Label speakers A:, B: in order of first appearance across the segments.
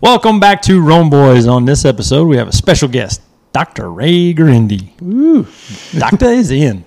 A: Welcome back to Rome Boys. On this episode, we have a special guest, Dr. Ray Guarendi. Ooh, Doctor is in.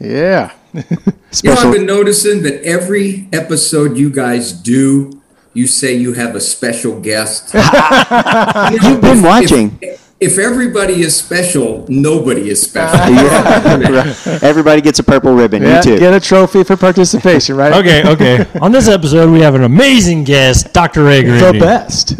B: Yeah.
C: You know, I've been noticing that every episode you guys do, you say you have a special guest.
D: You've been watching.
C: If, if everybody is special, nobody is special.
D: Right. Everybody gets a purple ribbon.
B: yeah.
D: Me too.
B: Get a trophy for participation, right?
A: Okay, okay. On this episode, we have an amazing guest, Dr. Ray
B: The
A: Guarendi.
B: best.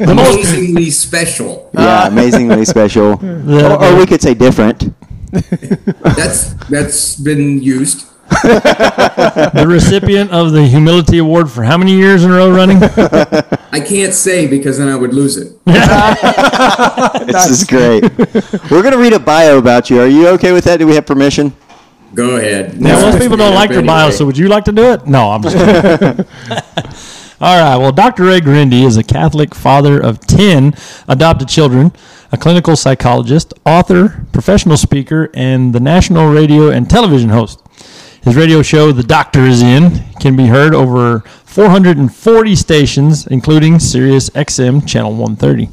C: Amazingly special.
D: Yeah, amazingly special.
A: The-
D: or, or we could say different.
C: That's that's been used.
A: the recipient of the Humility Award for how many years in a row running?
C: I can't say because then I would lose it.
D: This is great. We're gonna read a bio about you. Are you okay with that? Do we have permission?
C: Go ahead.
A: Now, most people don't like their bio, so would you like to do it? No, I'm just kidding. All right. Well, Dr. Ray Guarendi is a Catholic father of 10 adopted children, a clinical psychologist, author, professional speaker, and the national radio and television host. His radio show, The Doctor Is In, can be heard over 440 stations, including Sirius XM Channel 130.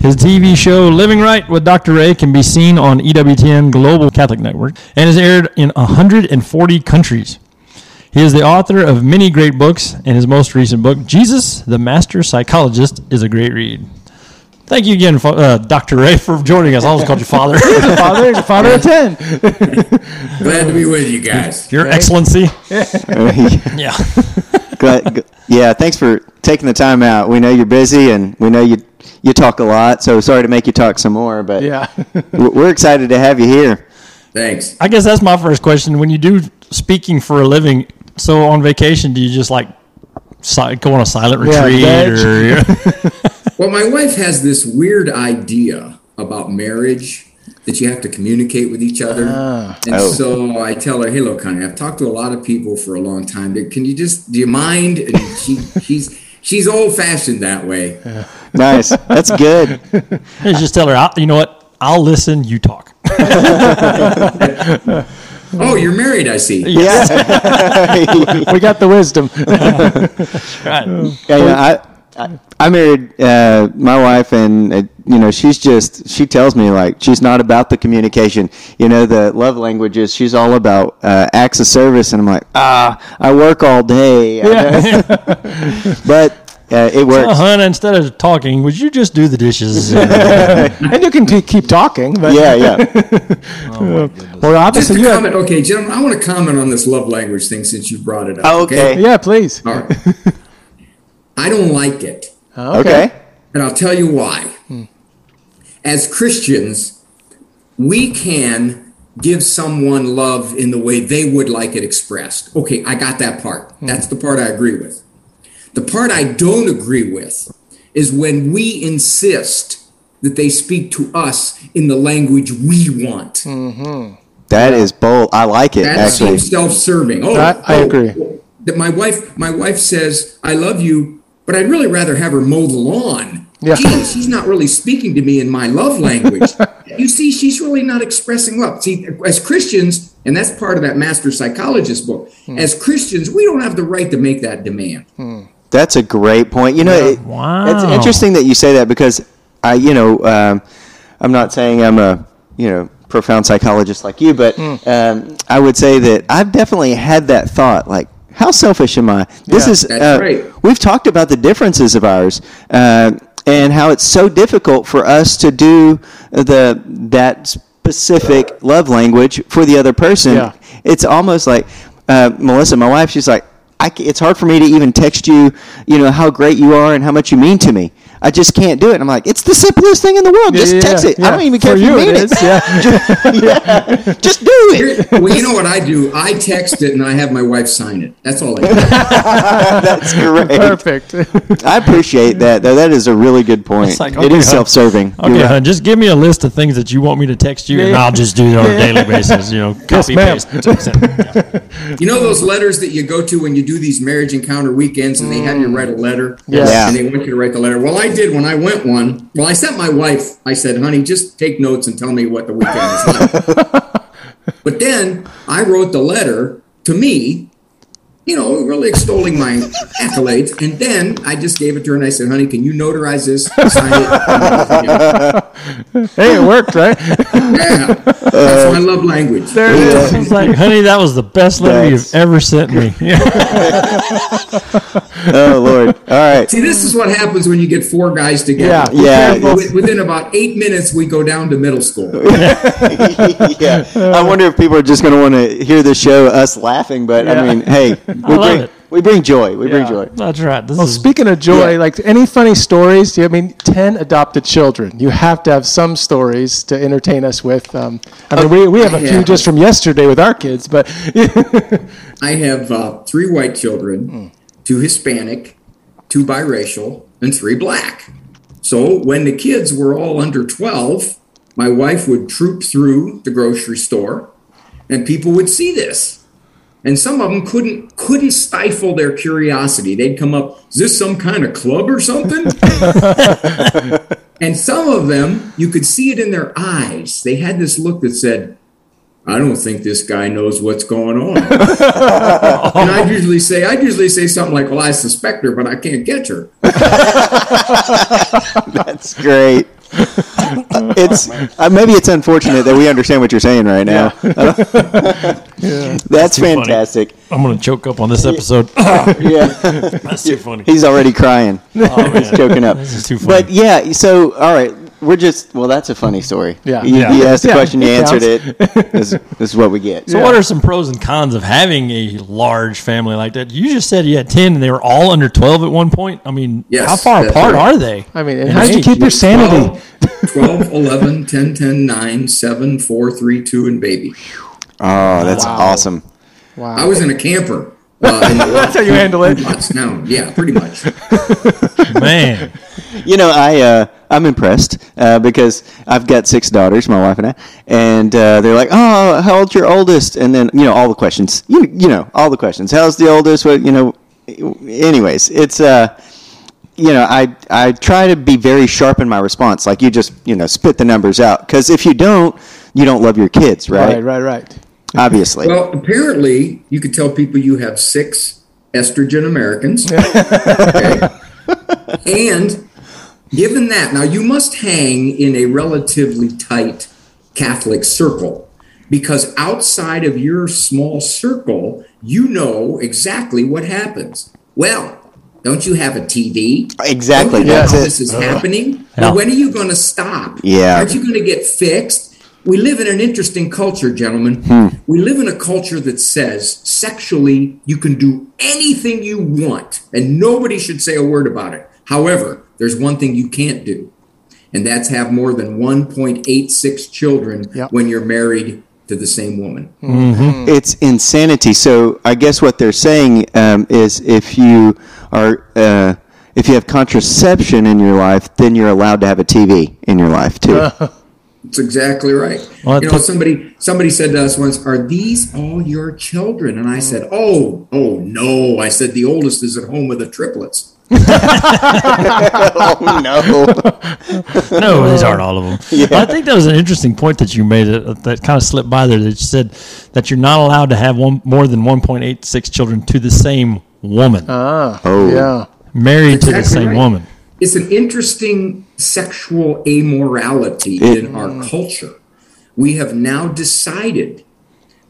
A: His TV show, Living Right with Dr. Ray, can be seen on EWTN Global Catholic Network and is aired in 140 countries. He is the author of many great books, and his most recent book, Jesus, the Master Psychologist, is a great read. Thank you again, uh, Dr. Ray, for joining us. I always called you father.
B: father, father of 10.
C: Glad to be with you guys.
A: Your Excellency. Yeah.
D: Glad- g- yeah, thanks for taking the time out. We know you're busy and we know you you talk a lot, so sorry to make you talk some more, but
B: Yeah.
D: we're we're excited to have you here.
C: Thanks.
A: I guess that's my first question. When you do speaking for a living, so on vacation, do you just like si- go on a silent retreat?
B: veg.
A: or,
C: Well, my wife has this weird idea about marriage that you have to communicate with each other. Ah. and
D: Oh.
C: so I tell her, "Hey, look, honey, I've talked to a lot of people for a long time. Can you just do you mind?" And she she's she's old fashioned that way.
D: Nice. That's good.
A: you just tell her, I'll, you know what? I'll listen. You talk.
C: Oh, you're married, I see.
D: Yeah.
B: we got the wisdom.
A: Right.
D: Yeah, yeah, I, I, I married uh, my wife, and uh, you know, she's just she tells me like she's not about the communication. You know, the love languages. She's all about uh, acts of service, and I'm like, ah, I work all day, but uh, it
A: Oh,
D: works.
A: hun, instead of talking, would you just do the dishes?
B: and you can t- keep talking, but
D: Yeah, yeah.
B: well,
C: Just
B: obviously
C: to
B: you have.
C: comment, okay, gentlemen, I want to comment on this love language thing since you brought it up.
D: Oh, okay.
B: Yeah, please.
C: All right. I don't like it.
D: Oh, okay.
C: And I'll tell you why. As Christians, we can give someone love in the way they would like it expressed. Okay, I got that part. Hmm. That's the part I agree with. The part I don't agree with is when we insist that they speak to us in the language we want. Mm-hmm.
D: That is bold. I like it
C: That's so
D: actually.
C: self-serving. Oh,
B: I- I
C: oh,
B: agree. Oh.
C: That my wife, my wife says, "I love you," but I'd really rather have her mow the lawn.
B: Yeah.
C: Gee, she's not really speaking to me in my love language. you see, she's really not expressing love. See, as Christians, and that's part of that master psychologist book.
B: Hmm.
C: As Christians, we don't have the right to make that demand.
D: That's a great point. You know, it,
A: Wow.
D: it's interesting that you say that because I, you know, um, I'm not saying I'm a, you know, profound psychologist like you, but um, I would say that I've definitely had that thought, like, how selfish am I? This
B: Yeah.
D: is, uh,
C: right.
D: we've talked about the differences of ours. Uh, and how it's so difficult for us to do the that specific love language for the other person.
B: Yeah.
D: It's almost like uh, Melissa, my wife. She's like, it's hard for me to even text you, you know, how great you are and how much you mean to me. I just can't do it. And I'm like, it's the simplest thing in the world. Just
B: Yeah,
D: text
B: yeah,
D: it. I don't even care
B: For
D: if you
B: you
D: mean
B: it
D: it.
B: is, yeah.
D: Yeah. Just do it.
C: Well, you know what I do? I text it and I have my wife sign it. That's all I do.
D: That's great.
B: Perfect.
D: I appreciate that. Though that is a really good point.
A: It's like, okay,
D: is
A: huh.
D: self-serving.
A: Okay,
D: right.
A: hon, just give me a list of things that you want me to text you, and I'll just do it on a daily basis. You know, copy
B: ma'am.
A: paste. Yeah.
C: You know those letters that you go to when you do these marriage encounter weekends and they have you write a letter?
B: Yes.
D: Yeah.
C: And they want you to write the letter. Well, I did when I went one. Well, I sent my wife, I said, honey, just take notes and tell me what the weekend is like. but then I wrote the letter to me, you know, really extolling my accolades. And then I just gave it to her and I said, honey, can you notarize this? Sign it.
B: hey, it worked, right?
C: Yeah. That's uh, my love language.
B: There it is.
A: It's like, honey, that was the best letter
D: That's-
A: you've ever sent me.
D: Oh Lord. All right.
C: See, this is what happens when you get four guys together.
D: Yeah.
C: Wi- Within about eight minutes, we go down to middle school.
D: yeah. I wonder if people are just going to want to hear the show us laughing, but I
B: Yeah.
D: mean, hey, we
A: love
D: bring
A: it.
D: We bring joy. We bring
B: Yeah.
D: joy.
A: That's right. This
B: Well,
A: is
B: speaking of joy,
D: Yeah.
B: like any funny stories? I mean, ten adopted children. You have to have some stories to entertain us with. Um, I mean, we, we have a few
C: Yeah.
B: just from yesterday with our kids, but
C: I have uh, three white children, two Hispanic, two biracial, and three black. So when the kids were all under 12, my wife would troop through the grocery store and people would see this. And some of them couldn't couldn't stifle their curiosity. They'd come up, "Is this some kind of club or something?" and some of them, you could see it in their eyes. They had this look that said, I don't think this guy knows what's going on. and I usually say, I'd usually say something like, "Well, I suspect her, but I can't catch her."
D: That's great. it's uh, maybe it's unfortunate that we understand what you're saying right now. That's
A: too funny.
D: fantastic.
A: I'm going to choke up on this episode.
D: Yeah.
A: That's too funny.
D: He's already crying.
A: Oh,
D: He's choking up.
A: This is too funny.
D: But yeah, so all right, we're just well. That's a funny story.
B: Yeah.
D: you,
A: Yeah.
D: you asked the
B: Yeah,
D: question, you answered
B: counts.
D: it. This, this is what we get.
A: So, what are some pros and cons of having a large family like that? You just said you had 10 and they were all under 12 at one point. I mean,
C: Yes,
A: how far apart
C: right.
A: are they?
B: I mean, how do you keep your sanity?
C: 12, 12 11, 10, 10, 9, 7, 4, 3, 2, and baby.
D: Oh, that's awesome.
B: Wow.
C: I was in a camper. Uh,
B: That's how you handle it.
C: lots now. Yeah, pretty much.
A: Man.
D: You know, I uh, I'm impressed uh, because I've got six daughters, my wife and I, and uh, they're like, "Oh, how old's your oldest?" And then you know all the questions. You you know all the questions. How's the oldest? What you know? Anyways, it's uh, you know, I I try to be very sharp in my response. Like you just you know spit the numbers out because if you don't, you don't love your kids, right?
B: Right, right, right.
D: Obviously.
C: Well, apparently, you could tell people you have six estrogen Americans. Okay. And given that, now you must hang in a relatively tight Catholic circle because outside of your small circle, you know exactly what happens. Well, don't you have a TV?
D: Exactly,
C: Don't you know
D: that's
C: how this is happening?
A: Yeah.
C: Well, when are you going to stop?
D: Yeah.
C: Aren't you going to get fixed? We live in an interesting culture, gentlemen.
D: Hmm.
C: We live in a culture that says sexually you can do anything you want and nobody should say a word about it. However, there's one thing you can't do, and that's have more than 1.86 children
B: Yep.
C: when you're married to the same woman.
D: It's insanity. So I guess what they're saying um, is if you are uh, if you have contraception in your life, then you're allowed to have a TV in your life too.
C: That's exactly right.
A: Well,
C: you know, somebody somebody said to us once, "Are these all your children?" And I said, "Oh, oh no!" I said, "The oldest is at home with the triplets."
D: oh no!
A: No, these aren't all of them. But I think that was an interesting point that you made uh, that kind of slipped by there. That you said that you're not allowed to have one more than 1.86 children to the same woman,
B: Ah,
D: Oh.
B: yeah.
A: married to the same
C: right.
A: woman.
C: It's an interesting sexual amorality
D: It-
C: in our mm. culture. We have now decided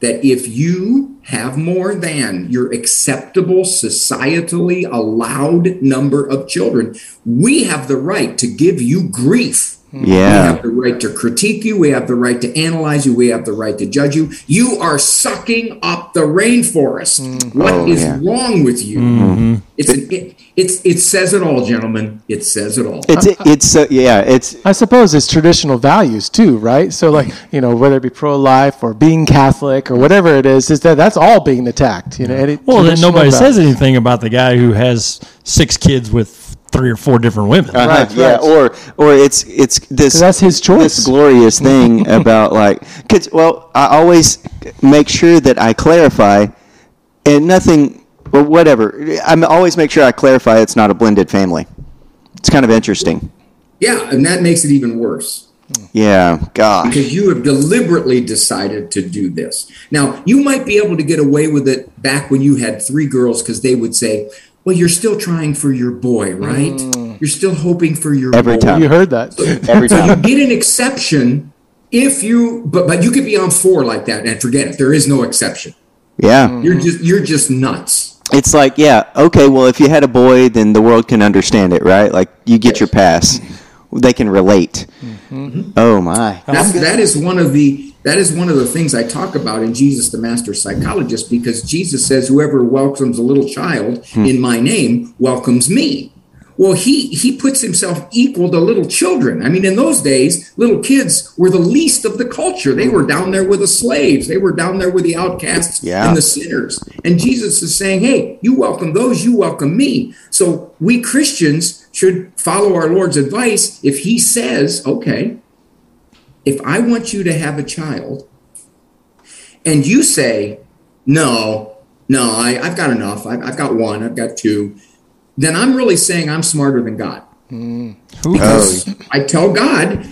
C: that if you have more than your acceptable, societally allowed number of children, we have the right to give you grief We
D: Yeah.
C: have the right to critique you. We have the right to analyze you. We have the right to judge you. You are sucking up the rainforest. What is
D: Oh, yeah.
C: wrong with you? It's an, it, it's it says it all, gentlemen. It says it all.
D: It's it's uh, yeah. It's
B: I suppose it's traditional values too, right? So, like you know, whether it be pro-life or being Catholic or whatever it is, is that that's all being attacked. You know, any
A: Well, then nobody
B: values.
A: says anything about the guy who has six kids with three or four different women.
D: Uh-huh,
B: Right,
D: yeah,
B: right.
D: or or it's it's this.
B: that's his choice.
D: This glorious thing about like, cause well, I always make sure that I clarify, and nothing, or whatever. I always make sure I clarify it's not a blended family. It's kind of interesting.
C: yeah, and that makes it even worse.
D: Yeah, God.
C: because you have deliberately decided to do this. Now, you might be able to get away with it back when you had three girls because they would say, Well, you're still trying for your boy, right? Mm. You're still hoping for your
D: Every
C: boy."
D: time.
B: You heard that.
D: Every
C: So you get an exception if you, but but you could be on four like that and forget it. There is no exception.
D: Yeah. Mm-hmm.
C: You're just you're just nuts.
D: It's like, yeah, okay, well, if you had a boy, then the world can understand it, right? Like, you get your pass. They can relate. Mm-hmm. Oh, my.
C: That's, that is one of the that is one of the things I talk about in Jesus the Master Psychologist because Jesus says whoever welcomes a little child hmm. in my name welcomes me. Well, he he puts himself equal to little children. I mean, in those days, little kids were the least of the culture. They were down there with the slaves. They were down there with the outcasts
D: Yeah.
C: and the sinners. And Jesus is saying, "Hey, you welcome those, you welcome me." So we Christians should follow our Lord's advice if he says, "Okay, if I want you to have a child and you say, no, no, I, I've got enough, I've, I've got one, I've got two, then I'm really saying I'm smarter than God. Mm. Because I tell God,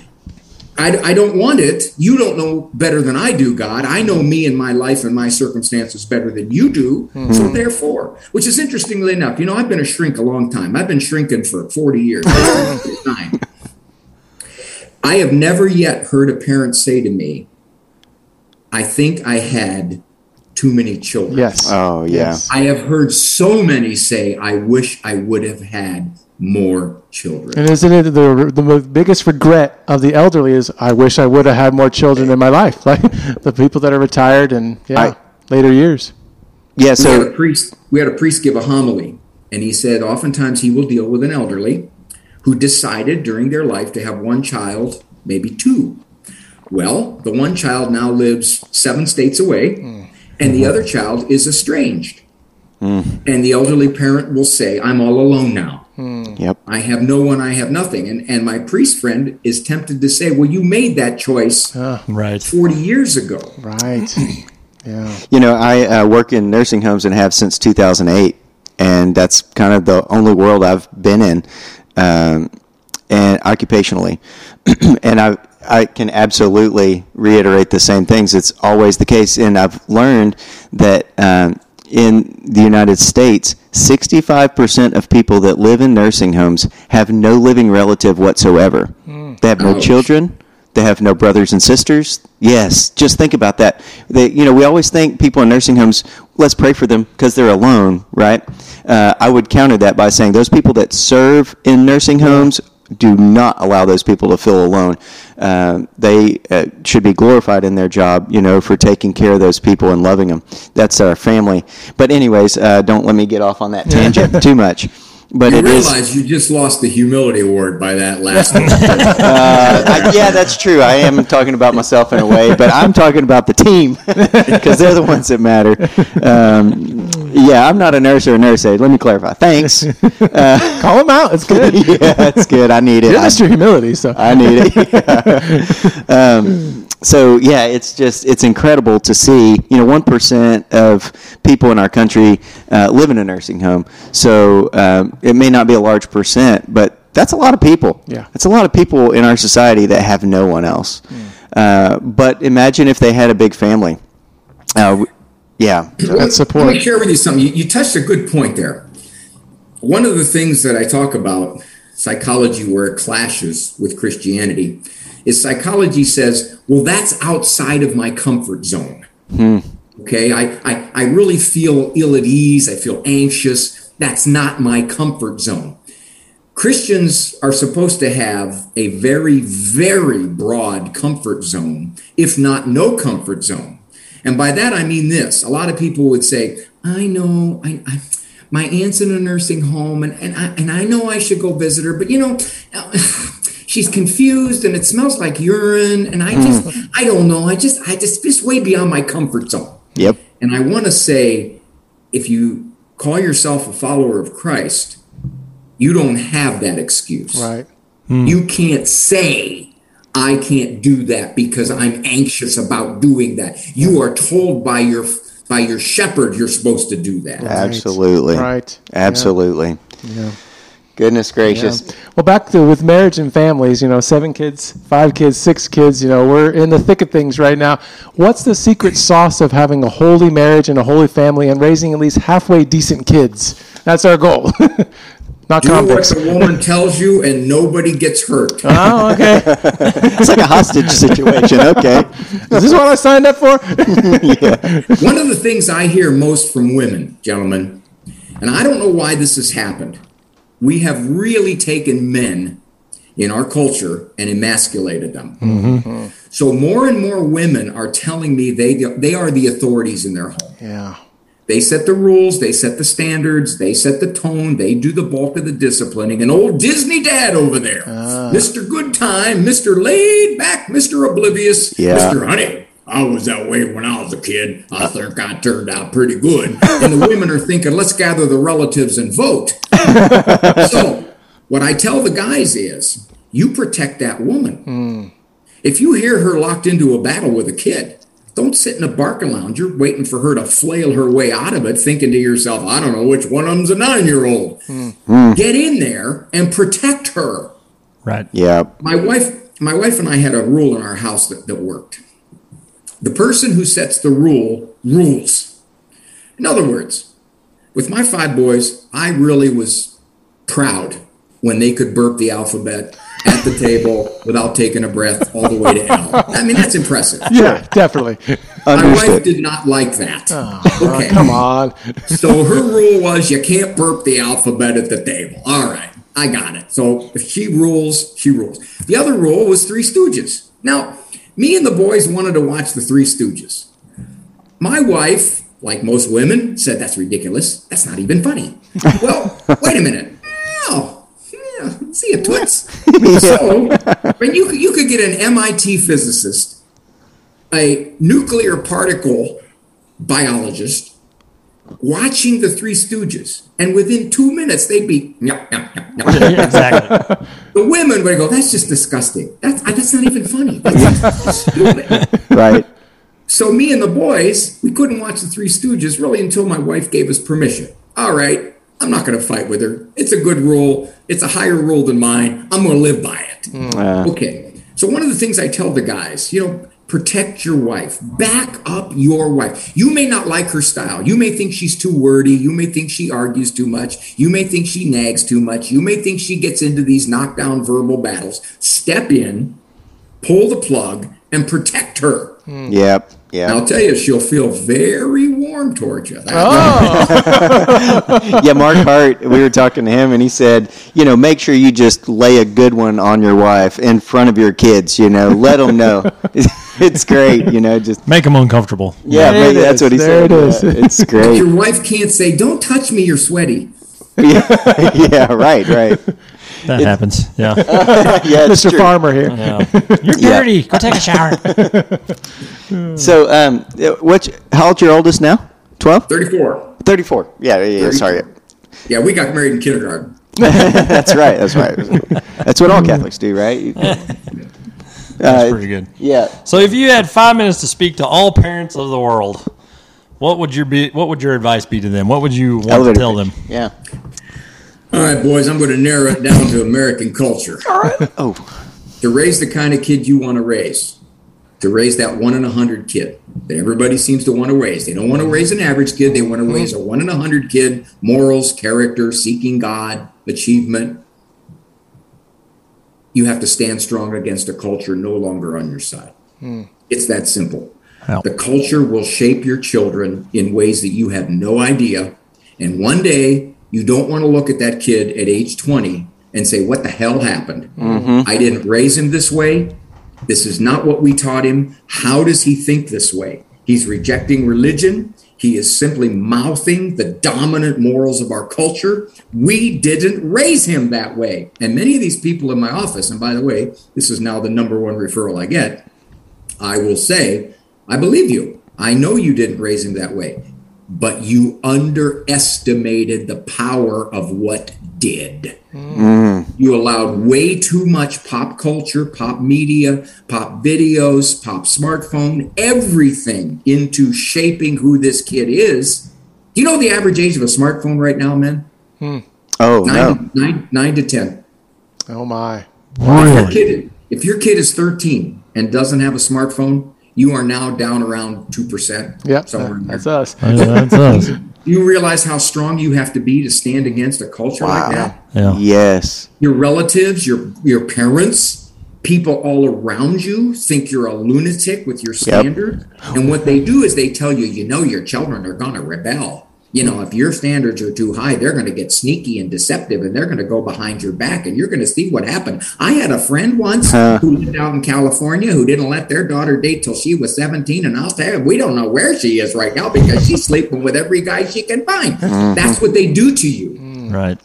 C: I, I don't want it. You don't know better than I do, God. I know me and my life and my circumstances better than you do. Hmm. So therefore, which is interestingly enough, you know, I've been a shrink a long time. I've been shrinking for 40 years. Time. I have never yet heard a parent say to me, I think I had too many children.
B: Yes.
D: Oh, yeah.
B: Yes.
C: I have heard so many say, I wish I would have had more children.
B: And isn't it the the biggest regret of the elderly is I wish I would have had more children in my life, like the people that are retired and yeah,
D: I-
B: later years.
D: Yeah, So
C: we had
D: so
C: a priest we had a priest give a homily and he said oftentimes he will deal with an elderly who decided during their life to have one child maybe two well the one child now lives seven states away and the other child is estranged and the elderly parent will say i'm all alone now
D: yep.
C: i have no one i have nothing and and my priest friend is tempted to say well you made that choice
A: Right.
C: 40 years ago
B: Right. yeah.
D: You know, I uh, work in nursing homes and have since 2008, and that's kind of the only world I've been in, um, and occupationally, and I I can absolutely reiterate the same things. It's always the case, and I've learned that. Um, in the United States, 65% of people that live in nursing homes have no living relative whatsoever. They have no
C: Ouch.
D: children, they have no brothers and sisters. Yes, just think about that. They, you know, we always think people in nursing homes, let's pray for them because they're alone, right? Uh, I would counter that by saying those people that serve in nursing homes do not allow those people to feel alone. Um, they uh, should be glorified in their job, you know, for taking care of those people and loving them. That's our family. But anyways, uh, don't let me get off on that tangent too much. But
C: you
D: it is.
C: realize you just lost the humility award by that last one
D: I, yeah, that's true. I am talking about myself in a way, but I'm talking about the team because they're the ones that matter. Um, yeah, I'm not a nurse or a nurse aide. Let me clarify. Thanks.
B: Call them out. It's good.
D: yeah, that's good. I need it.
B: You're Mr. Humility, so
D: I need it. um, so yeah, it's just it's incredible to see. You know, one percent of people in our country uh, live in a nursing home. So um, it may not be a large percent, but that's a lot of people.
B: Yeah.
D: it's a lot of people in our society that have no one else. Uh, but imagine if they had a big family. Uh, w- yeah,
B: that's
C: Let
B: support.
C: me share with you something. You, you touched a good point there. One of the things that I talk about, psychology where it clashes with Christianity, is psychology says, well, that's outside of my comfort zone. Hmm. Okay, I, I, I really feel ill at ease. I feel anxious. That's not my comfort zone. Christians are supposed to have a very, very broad comfort zone, if not no comfort zone. And by that, I mean this. A lot of people would say, I know, I, I my aunt's in a nursing home and, and, I, and I know I should go visit her, but you know, she's confused and it smells like urine. And I just, hmm. I don't know. I just, I just, just way beyond my comfort zone.
D: Yep.
C: And I want to say, if you call yourself a follower of Christ, you don't have that excuse.
B: Right. Hmm.
C: You can't say, I can't do that because I'm anxious about doing that. You are told by your by your shepherd you're supposed to do that.
D: Absolutely.
B: Right.
D: Absolutely.
B: Yeah.
D: Goodness gracious.
B: Yeah. Well, back to with marriage and families, you know, seven kids, five kids, six kids, you know, we're in the thick of things right now. What's the secret sauce of having a holy marriage and a holy family and raising at least halfway decent kids? That's our goal. Not
C: Do
B: convicts.
C: what the woman tells you and nobody gets hurt.
B: Oh, okay.
D: It's like a hostage situation. Okay.
B: Is this what I signed up for?
C: One of the things I hear most from women, gentlemen, and I don't know why this has happened, we have really taken men in our culture and emasculated them. Mm-hmm. So more and more women are telling me they they are the authorities in their home.
B: yeah.
C: They set the rules, they set the standards, they set the tone, they do the bulk of the disciplining. And old Disney dad over there, ah. Mr. Good Time, Mr. Laid Back, Mr. Oblivious,
D: Yeah.
C: Mr. Honey. I was that way when I was a kid. I think I turned out pretty good. And the women are thinking, let's gather the relatives and vote. so, what I tell the guys is, you protect that woman. Hmm. If you hear her locked into a battle with a kid, don't sit in a Barcalounger waiting for her to flail her way out of it, thinking to yourself, I don't know which one of them's a nine year old. Hmm. Hmm. Get in there and protect her.
A: Right.
D: Yeah.
C: My wife, my wife and I had a rule in our house that, that worked. The person who sets the rule rules. In other words, with my five boys, I really was proud when they could burp the alphabet at the table without taking a breath all the way to L. I mean, that's impressive.
B: Yeah, definitely.
C: My wife did not like that.
B: Oh,
C: okay.
B: come on.
C: So her rule was you can't burp the alphabet at the table. All right, I got it. So if she rules, she rules. The other rule was Three Stooges. Now, me and the boys wanted to watch the Three Stooges. My wife, like most women, said that's ridiculous. That's not even funny. Well, wait a minute. Oh, yeah, see a toots. So, when you could- you could get an MIT physicist, a nuclear particle biologist, watching the Three Stooges, and within two minutes they'd be. "Nyah, nyah, nyah, nyah."
A: Yeah, exactly.
C: The women would go, "That's just disgusting. That's that's not even funny. That's just stupid."
D: Right.
C: So me and the boys, we couldn't watch the Three Stooges really until my wife gave us permission. All right, I'm not going to fight with her. It's a good rule. It's a higher rule than mine. I'm going to live by it.
D: Uh,
C: Okay. So one of the things I tell the guys, you know, protect your wife. Back up your wife. You may not like her style. You may think she's too wordy. You may think she argues too much. You may think she nags too much. You may think she gets into these knockdown verbal battles. Step in, pull the plug, and protect her. Hmm.
D: Yep. Yeah.
C: I'll tell you, she'll feel very warm towards you. Oh.
D: yeah, Mark Hart, we were talking to him, and he said, you know, make sure you just lay a good one on your wife in front of your kids. You know, let them know. it's great. You know, just
A: Make them uncomfortable.
D: yeah,
B: There
D: maybe that's
B: is.
D: what he
B: There
D: said.
B: it is.
D: Yeah, it's great.
C: Your wife can't say, "Don't touch me, you're sweaty."
D: yeah, yeah, right, right.
A: That happens. Yeah.
D: Yeah,
B: Mr.
D: true.
B: Farmer here.
A: yeah. You're
D: Yeah.
A: dirty. Go take a shower.
D: So, um, what's how old's your oldest now? 12?
C: Thirty-four.
D: 34. Yeah, yeah, yeah. Sorry.
C: Yeah, we got married in kindergarten.
D: That's right. That's right. That's what all Catholics do, right? You-
A: That's
D: Uh,
A: pretty good.
D: yeah.
A: So, if you had five minutes to speak to all parents of the world, what would your be? What would your advice be to them? What would you want
D: Elevator
A: to tell
D: pitch.
A: them?
D: Yeah.
C: All right, boys, I'm going to narrow it down to American culture. All right.
D: Oh,
C: To raise the kind of kid you want to raise, to raise that one in a hundred kid that everybody seems to want to raise. They don't want to raise an average kid. They want to raise a one in a hundred kid, morals, character, seeking God, achievement. You have to stand strong against a culture no longer on your side. Hmm. It's that simple.
A: Wow.
C: The culture will shape your children in ways that you have no idea. And one day, you don't want to look at that kid at age 20 and say, What the hell happened? Mm-hmm. I didn't raise him this way. This is not what we taught him. How does he think this way? He's rejecting religion. He is simply mouthing the dominant morals of our culture. We didn't raise him that way. And many of these people in my office, and by the way, this is now the number one referral I get, I will say, I believe you. I know you didn't raise him that way, but you underestimated the power of what did. Mm. You allowed way too much pop culture, pop media, pop videos, pop smartphone, everything into shaping who this kid is. Do you know the average age of a smartphone right now, man? Hmm.
D: Oh
C: Nine,
D: no.
C: to, nine, nine to 10.
B: Oh my.
C: If your, kid, if your kid is 13 and doesn't have a smartphone, you are now down around 2%.
B: Yep.
C: Somewhere in there.
B: That's us.
A: That's us.
C: You realize how strong you have to be to stand against a culture like that?
A: Yeah.
D: Yes.
C: Your relatives, your your parents, people all around you think you're a lunatic with your standard. And what they do is they tell you, you know, your children are going to rebel. You know, if your standards are too high, they're going to get sneaky and deceptive and they're going to go behind your back and you're going to see what happened. I had a friend once who lived out in California who didn't let their daughter date till she was 17. And I'll tell you, we don't know where she is right now because she's sleeping with every guy she can find. Mm-hmm. That's what they do to you. Mm.
A: Right.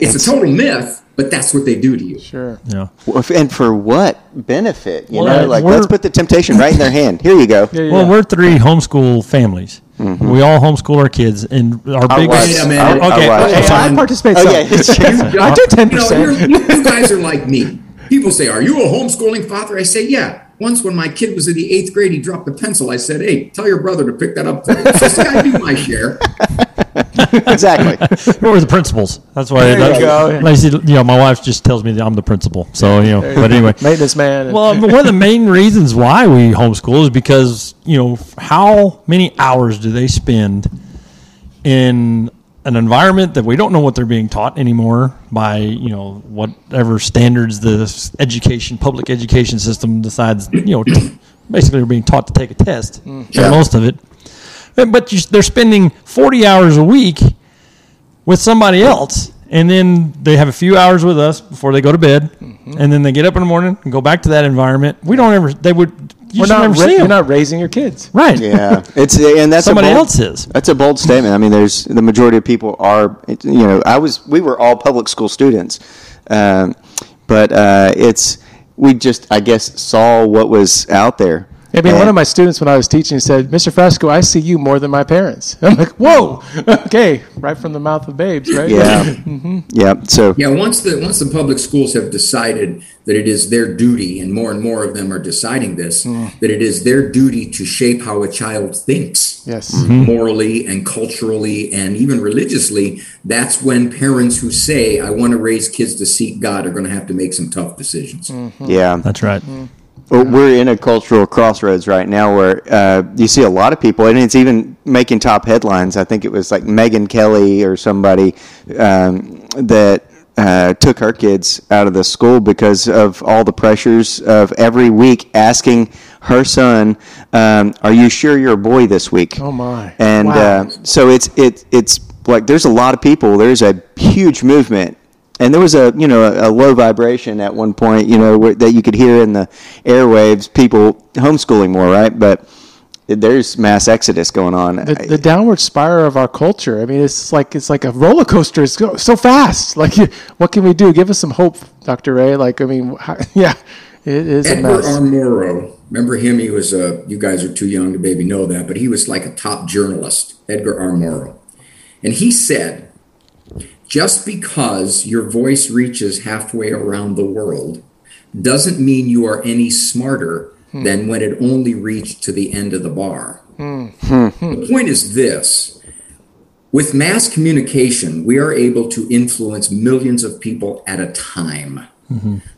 C: It's, a total myth, but that's what they do to you.
B: Sure.
A: Yeah.
D: And for what benefit? You
A: Well,
D: know, uh, like
A: we're-
D: let's put the temptation right in their hand. Here you go.
B: Yeah, yeah.
A: Well, we're three homeschool families. Mm-hmm. We all homeschool our kids, and our
D: Our
A: biggest.
D: wives-
C: Wait a minute.
A: okay.
D: Our wives.
A: okay,
B: Hey, I participate.
D: Oh
B: some.
D: yeah,
B: I do ten
C: You
B: percent.
C: you're- you, you guys are like me. People say, "Are you a homeschooling father?" I say, "Yeah." Once, when my kid was in the eighth grade, he dropped a pencil. I said, "Hey, tell your brother to pick that up." For me. So I do my share.
D: exactly.
A: We're the principals. That's why.
B: There you
A: that's,
B: go.
A: Like, see, you know, my wife just tells me that I'm the principal. So you know, but anyway.
B: Maintenance man.
A: Well, one of the main reasons why we homeschool is because you know how many hours do they spend in an environment that we don't know what they're being taught anymore by you know whatever standards the education public education system decides you know t- basically they're being taught to take a test for mm.
C: Yeah.
A: most of it. But, but you, they're spending 40 hours a week with somebody else and then they have a few hours with us before they go to bed. Mm-hmm. And then they get up in the morning and go back to that environment. We don't ever they would you
B: we're
A: should
B: not.
A: never
B: Ra-
A: see
B: you're not raising your kids.
A: right
D: Yeah, it's and that's
A: somebody
D: a bold,
A: else is
D: That's a bold statement. I mean, there's the majority of people are. You know, I was. We were all public school students, um, but uh, it's we just I guess saw what was out there.
B: I mean, one of my students when I was teaching said, "Mr. Frasco, I see you more than my parents." I'm like, "Whoa, okay, right from the mouth of babes, right?"
D: Yeah, mm-hmm. yeah. So
C: Yeah, once the once the public schools have decided that it is their duty, and more and more of them are deciding this, mm. that it is their duty to shape how a child thinks.
B: Yes. Mm-hmm.
C: morally and culturally and even religiously, that's when parents who say, I want to raise kids to seek God are going to have to make some tough decisions. Mm-hmm.
D: yeah,
A: that's right mm-hmm.
D: Well, we're in a cultural crossroads right now where uh, you see a lot of people, and it's even making top headlines. I think it was like Megyn Kelly or somebody um, that uh, took her kids out of the school because of all the pressures of every week asking her son, um, "Are you sure you're a boy this week?"
B: Oh my.
D: And
B: Wow.
D: uh, so it's it it's like there's a lot of people. There's a huge movement, and there was a you know a, a low vibration at one point. You know where, that you could hear in the airwaves. People homeschooling more, right? But there's mass exodus going on.
B: the, the downward spiral of our culture. I mean, it's like it's like a roller coaster. It's go, so fast. Like, what can we do? Give us some hope, Doctor Ray. Like, I mean, how, yeah, it is a
C: Edward
B: mess.
C: R. Murrow, remember him? He was, uh, you guys are too young to maybe know that, but he was like a top journalist, Edgar R. Murrow. And he said, just because your voice reaches halfway around the world doesn't mean you are any smarter hmm. than when it only reached to the end of the bar. Hmm. Hmm. The point is this with mass communication, we are able to influence millions of people at a time.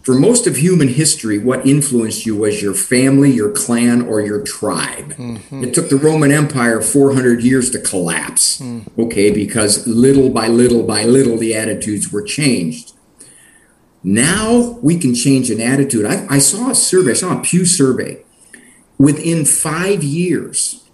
C: For most of human history, what influenced you was your family, your clan, or your tribe. Mm-hmm. It took the Roman Empire 400 years to collapse, mm. okay, because little by little by little the attitudes were changed. Now we can change an attitude. I, I saw a survey, I saw a Pew survey. Within five years,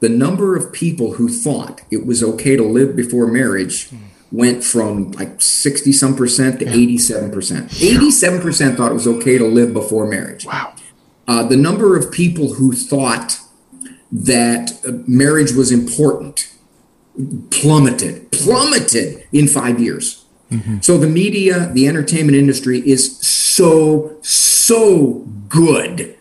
C: the number of people who thought it was okay to live before marriage mm. Went from like 60 some percent to 87 percent. 87 percent thought it was okay to live before marriage.
B: Wow.
C: Uh, the number of people who thought that uh, marriage was important plummeted, plummeted in five years. So the media, the entertainment industry is so, so good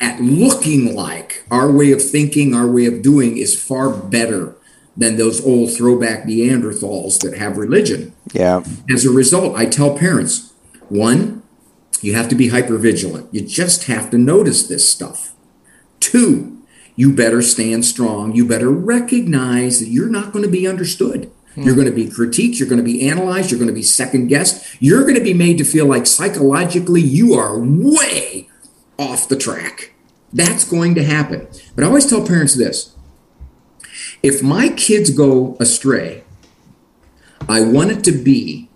C: at looking like our way of thinking, our way of doing is far better than those old throwback Neanderthals that have religion.
D: Yeah.
C: As a result, I tell parents one, you have to be hyper vigilant. You just have to notice this stuff. Two, you better stand strong. You better recognize that you're not going to be understood. Hmm. You're going to be critiqued. You're going to be analyzed. You're going to be second guessed. You're going to be made to feel like psychologically you are way off the track. That's going to happen. But I always tell parents this if my kids go astray, I want it to be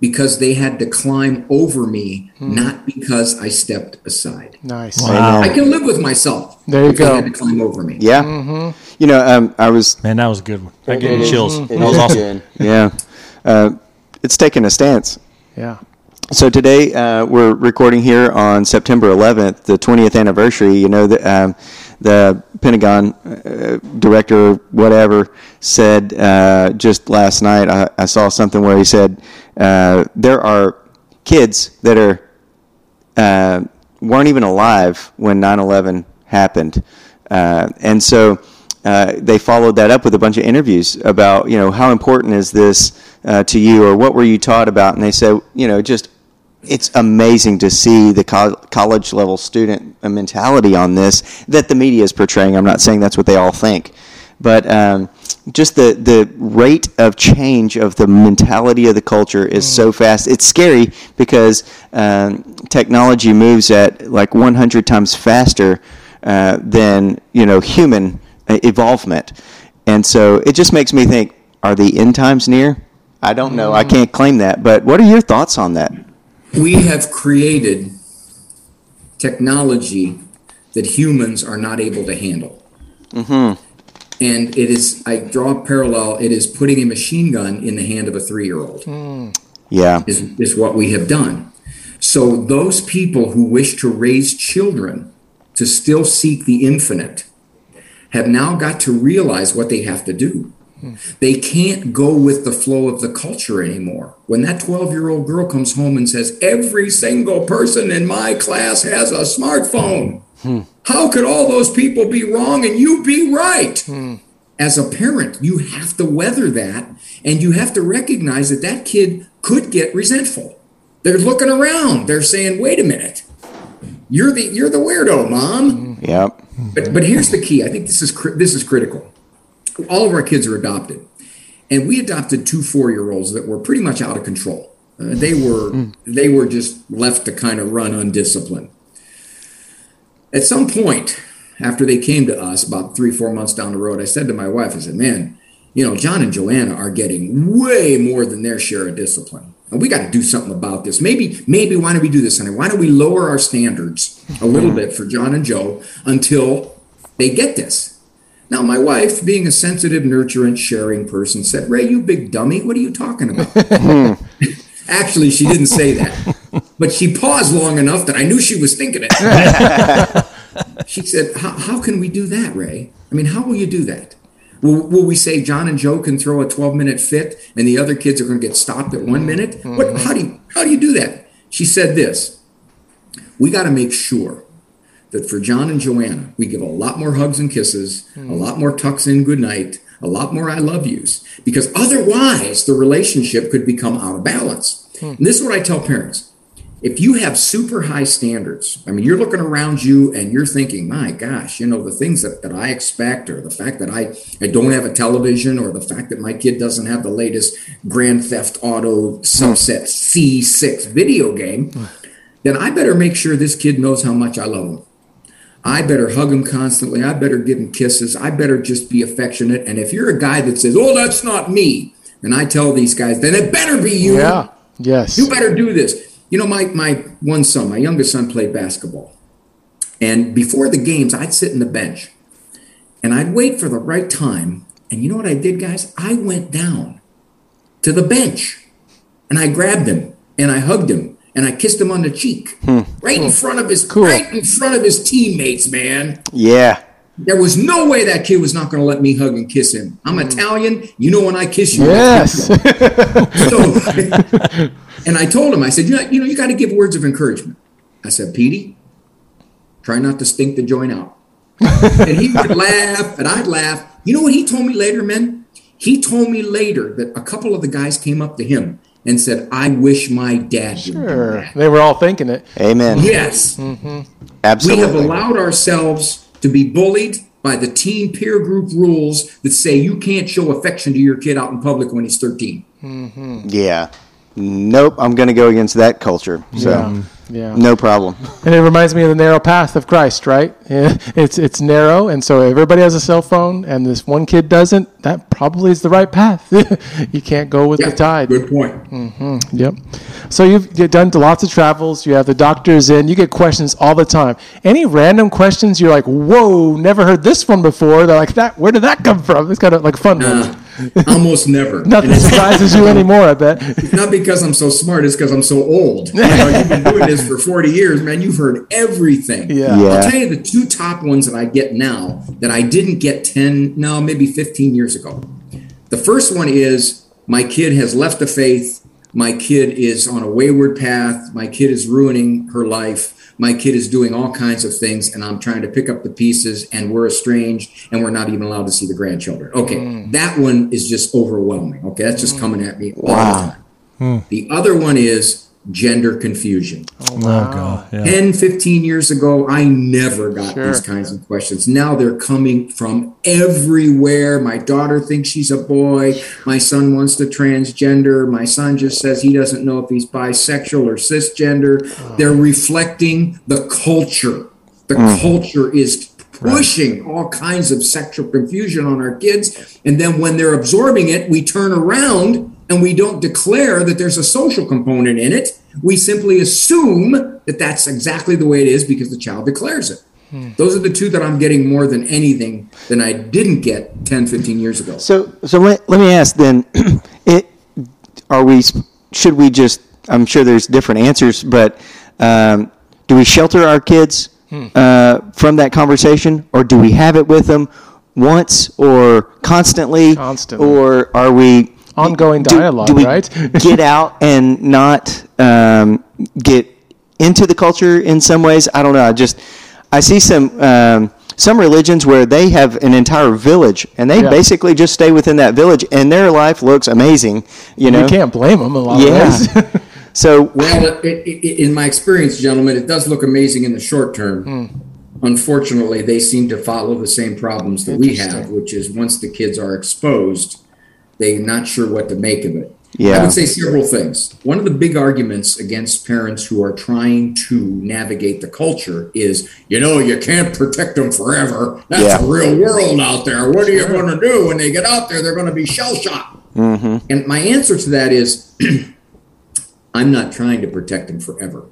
C: because they had to climb over me, not because I stepped aside.
B: Nice.
A: Wow.
C: I can live with myself.
B: There you
C: if they
B: go.
C: had to climb over me.
D: Yeah. You know, um, I was.
A: Man, that was a good one. That gave
D: It
A: me
D: is-
A: chills.
D: it
A: That was awesome.
D: Yeah. Uh, it's taking a stance.
B: Yeah.
D: So today uh, we're recording here on September 11th, the 20th anniversary. You know the um, the Pentagon uh, director, whatever, said uh, just last night. I, I saw something where he said uh, there are kids that are uh, weren't even alive when 9/11 happened, uh, and so uh, they followed that up with a bunch of interviews about you know how important is this to you or what were you taught about, and they said you know just it's amazing to see the co- college level student mentality on this that the media is portraying. I'm not saying that's what they all think, but um, just the the rate of change of the mentality of the culture is so fast. It's scary because um, technology moves at like 100 times faster uh, than you know human uh, evolvement, and so it just makes me think: Are the end times near? I don't know. I can't claim that, but what are your thoughts on that?
C: We have created technology that humans are not able to handle. Mm-hmm. And it is, I draw a parallel, it is putting a machine gun in the hand of a three year old. Hmm.
D: Yeah.
C: is, is what we have done. So those people who wish to raise children to still seek the infinite have now got to realize what they have to do. They can't go with the flow of the culture anymore. When that 12 year old girl comes home and says, Every single person in my class has a smartphone, how could all those people be wrong and you be right? As a parent, you have to weather that and you have to recognize that that kid could get resentful. They're looking around. They're saying, "Wait a minute. You're the you're the weirdo, mom."
D: Yep.
C: But but here's the key. I think this is this is critical. All of our kids are adopted, and we adopted two four year olds that were pretty much out of control. Uh, they were they were just left to kind of run undisciplined. At some point, after they came to us, about three four months down the road, I said to my wife, I said, "Man, you know, John and Joanna are getting way more than their share of discipline." And we got to do something about this. Maybe, maybe why don't we do this, honey? Why don't we lower our standards a little bit for John and Joe until they get this? Now, my wife, being a sensitive, nurturant, sharing person, said, Ray, you big dummy, what are you talking about? Hmm. Actually, she didn't say that, but she paused long enough that I knew she was thinking it. she said, how, can we do that, Ray? I mean, how will you do that? Will, will we say John and Joe can throw a 12 minute fit and the other kids are going to get stopped at one minute? What, hmm. how, do you, how do you do that? She said this We got to make sure that for John and Joanna, we give a lot more hugs and kisses, a lot more tucks in good night, a lot more I love yous, because otherwise the relationship could become out of balance. Hmm. And this is what I tell parents. If you have super high standards, I mean, you're looking around you and you're thinking, my gosh, you know, the things that, that I expect, or the fact that I, I don't have a television, or the fact that my kid doesn't have the latest Grand Theft Auto subset C6 video game, hmm. then I better make sure this kid knows how much I love him. I better hug him constantly. I better give him kisses. I better just be affectionate. And if you're a guy that says, oh, that's not me, and I tell these guys, then it better be you.
B: Yeah. Yes.
C: You better do this. You know, my my one son, my youngest son, played basketball, and before the games, I'd sit in the bench, and I'd wait for the right time. And you know what I did, guys? I went down to the bench. And I grabbed him and I hugged him and I kissed him on the cheek. Hmm. Right in front of his right in front of his teammates, man.
D: Yeah.
C: There was no way that kid was not going to let me hug and kiss him. I'm hmm. Italian. You know when I kiss you.
B: Yes.
C: so, and I told him, I said, you know, you know, you got to give words of encouragement. I said, Petey, try not to stink the joint out. and he would laugh, and I'd laugh. You know what he told me later, man? He told me later that a couple of the guys came up to him and said, "I wish my dad would do
B: Sure.
C: that."
B: They were all thinking it.
D: Amen.
C: Yes, we
D: Absolutely.
C: We have allowed ourselves to be bullied by the teen peer group rules that say you can't show affection to your kid out in public when he's 13. Mm-hmm.
D: yeah. Nope. I'm going to go against that culture. So,
B: Yeah. Yeah.
D: no problem.
B: And it reminds me of the narrow path of Christ, right? It's it's narrow, and so everybody has a cell phone, and this one kid doesn't. That probably is the right path. you can't go with the tide.
C: Good point.
B: Yep. So you've, you've done lots of travels. You have the doctors in. You get questions all the time. Any random questions you're like, "Whoa, never heard this one before." They're like, "That? Where did that come from?" It's kind of like fun ones.
C: Uh, almost never.
B: Nothing surprises you anymore. I bet.
C: It's not because I'm so smart, it's because I'm so old. You know, you've been doing this for 40 years, man. You've heard everything.
B: Yeah.
D: Yeah.
C: I'll tell you the two top ones that I get now that I didn't get 10, no, maybe 15 years ago. The first one is my kid has left the faith. My kid is on a wayward path. My kid is ruining her life. My kid is doing all kinds of things, and I'm trying to pick up the pieces, and we're estranged, and we're not even allowed to see the grandchildren. Okay, mm. that one is just overwhelming. Okay, that's just mm. coming at me all the time. The other one is gender confusion.
A: Oh, oh my God. Yeah.
C: 10, 15 years ago, I never got
B: Sure.
C: these kinds of questions. Now they're coming from everywhere. My daughter thinks she's a boy. My son wants to transgender. My son just says he doesn't know if he's bisexual or cisgender. Oh. They're reflecting the culture. The mm. culture is pushing all kinds of sexual confusion on our kids. And then when they're absorbing it, we turn around and we don't declare that there's a social component in it. We simply assume that that's exactly the way it is because the child declares it. Those are the two that I'm getting more than anything than I didn't get 10, 15 years ago.
D: So, so let, let me ask then, it, are we, should we just, I'm sure there's different answers, but um, do we shelter our kids uh, from that conversation or do we have it with them once or constantly?
B: Constantly.
D: Or are we
B: Ongoing dialogue,
D: do we
B: right?
D: get out and not um, get into the culture in some ways? I don't know. I just I see some um, some religions where they have an entire village and they
B: Yeah.
D: basically just stay within that village and their life looks amazing. You know,
B: You can't blame them a lot
D: yeah.
B: of
D: so
C: Well, it, it, it, in my experience, gentlemen, it does look amazing in the short term. Unfortunately, they seem to follow the same problems that we have, which is once the kids are exposed, they're not sure what to make of it.
D: Yeah.
C: I would say several things. One of the big arguments against parents who are trying to navigate the culture is, you know, you can't protect them forever. That's
D: Yeah.
C: a real world out there. What are you going to do when they get out there? They're going to be shell shocked. Mm-hmm. And my answer to that is, I'm not trying to protect them forever.